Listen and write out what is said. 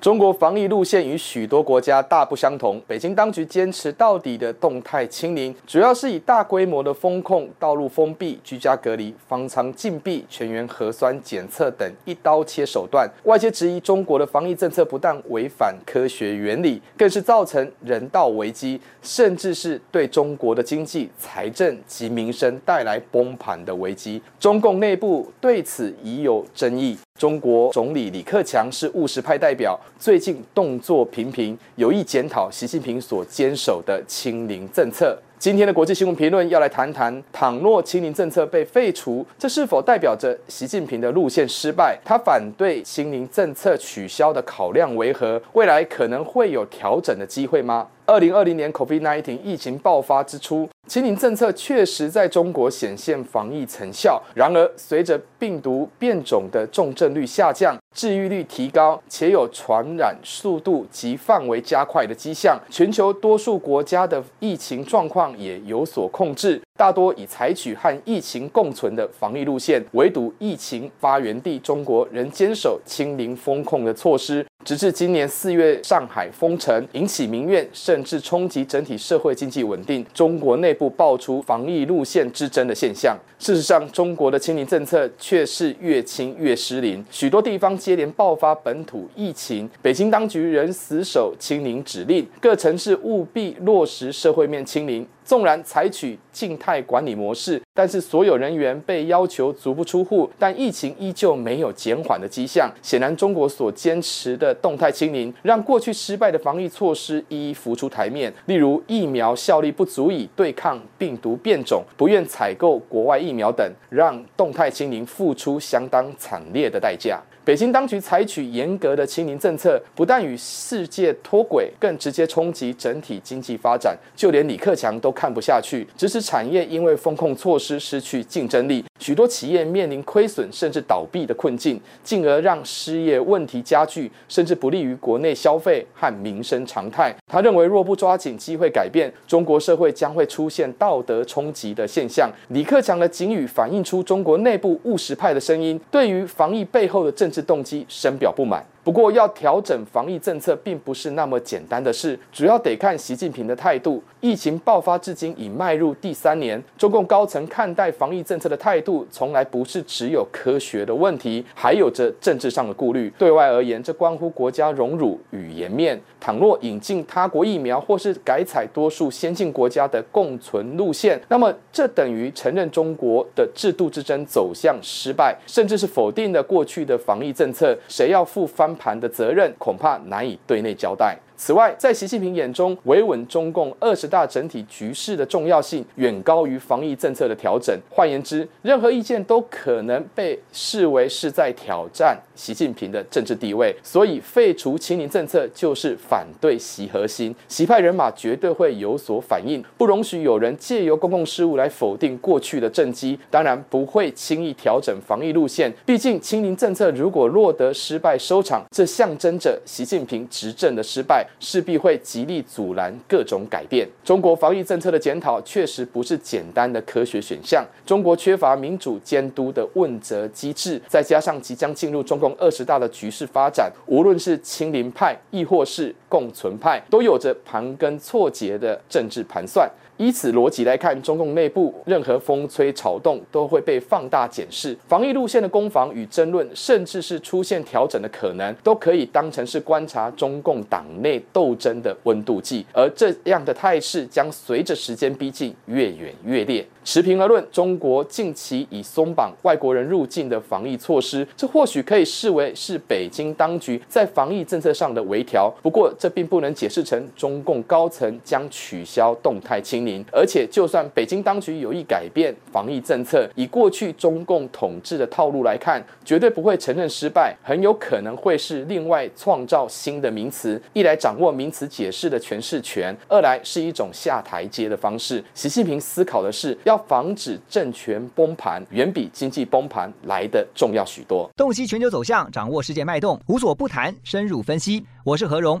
中国防疫路线与许多国家大不相同。北京当局坚持到底的动态清零，主要是以大规模的封控、道路封闭、居家隔离、方舱禁闭、全员核酸检测等一刀切手段。外界质疑中国的防疫政策不但违反科学原理，更是造成人道危机，甚至是对中国的经济、财政及民生带来崩盘的危机。中共内部对此已有争议。中国总理李克强是务实派代表，最近动作频频，有意检讨习近平所坚守的清零政策。今天的国际新闻评论要来谈谈，倘若清零政策被废除，这是否代表着习近平的路线失败？他反对清零政策取消的考量为何？未来可能会有调整的机会吗？二零二零年 COVID-19 疫情爆发之初，清零政策确实在中国显现防疫成效。然而，随着病毒变种的重症率下降，治愈率提高，且有传染速度及范围加快的迹象，全球多数国家的疫情状况也有所控制。大多已采取和疫情共存的防疫路线，唯独疫情发源地中国仍坚守清零封控的措施。直至今年四月，上海封城引起民怨，甚至冲击整体社会经济稳定。中国内部爆出防疫路线之争的现象。事实上，中国的清零政策却是越清越失灵，许多地方接连爆发本土疫情。北京当局仍死守清零指令，各城市务必落实社会面清零。纵然采取静态管理模式，但是所有人员被要求足不出户，但疫情依旧没有减缓的迹象。显然，中国所坚持的动态清零，让过去失败的防疫措施一一浮出台面。例如，疫苗效力不足以对抗病毒变种，不愿采购国外疫苗等，让动态清零付出相当惨烈的代价。北京当局采取严格的清零政策，不但与世界脱轨，更直接冲击整体经济发展。就连李克强都看不下去，指使产业因为风控措施失去竞争力，许多企业面临亏损甚至倒闭的困境，进而让失业问题加剧，甚至不利于国内消费和民生常态。他认为，若不抓紧机会改变，中国社会将会出现道德冲击的现象。李克强的警语反映出中国内部务实派的声音，对于防疫背后的政治动机深表不满。不过，要调整防疫政策并不是那么简单的事，主要得看习近平的态度。疫情爆发至今已迈入第三年，中共高层看待防疫政策的态度，从来不是只有科学的问题，还有着政治上的顾虑。对外而言，这关乎国家荣辱与颜面。倘若引进他国疫苗，或是改采多数先进国家的共存路线，那么这等于承认中国的制度之争走向失败，甚至是否定了过去的防疫政策。谁要负翻盘的责任，恐怕难以对内交代。此外，在习近平眼中，维稳中共二十大整体局势的重要性远高于防疫政策的调整。换言之，任何意见都可能被视为是在挑战习近平的政治地位。所以，废除清零政策就是反对习核心，习派人马绝对会有所反应，不容许有人借由公共事务来否定过去的政绩。当然，不会轻易调整防疫路线。毕竟，清零政策如果落得失败收场，这象征着习近平执政的失败。势必会极力阻拦各种改变。中国防疫政策的检讨确实不是简单的科学选项。中国缺乏民主监督的问责机制，再加上即将进入中共二十大的局势发展，无论是清零派亦或是共存派，都有着盘根错节的政治盘算。以此逻辑来看，中共内部任何风吹草动都会被放大检视，防疫路线的攻防与争论，甚至是出现调整的可能，都可以当成是观察中共党内斗争的温度计。而这样的态势将随着时间逼近越演越烈。持平而论，中国近期已松绑外国人入境的防疫措施，这或许可以视为是北京当局在防疫政策上的微调。不过，这并不能解释成中共高层将取消动态清而且，就算北京当局有意改变防疫政策，以过去中共统治的套路来看，绝对不会承认失败，很有可能会是另外创造新的名词。一来掌握名词解释的诠释权，二来是一种下台阶的方式。习近平思考的是，要防止政权崩盘，远比经济崩盘来的重要许多。洞悉全球走向，掌握世界脉动，无所不谈，深入分析。我是何荣。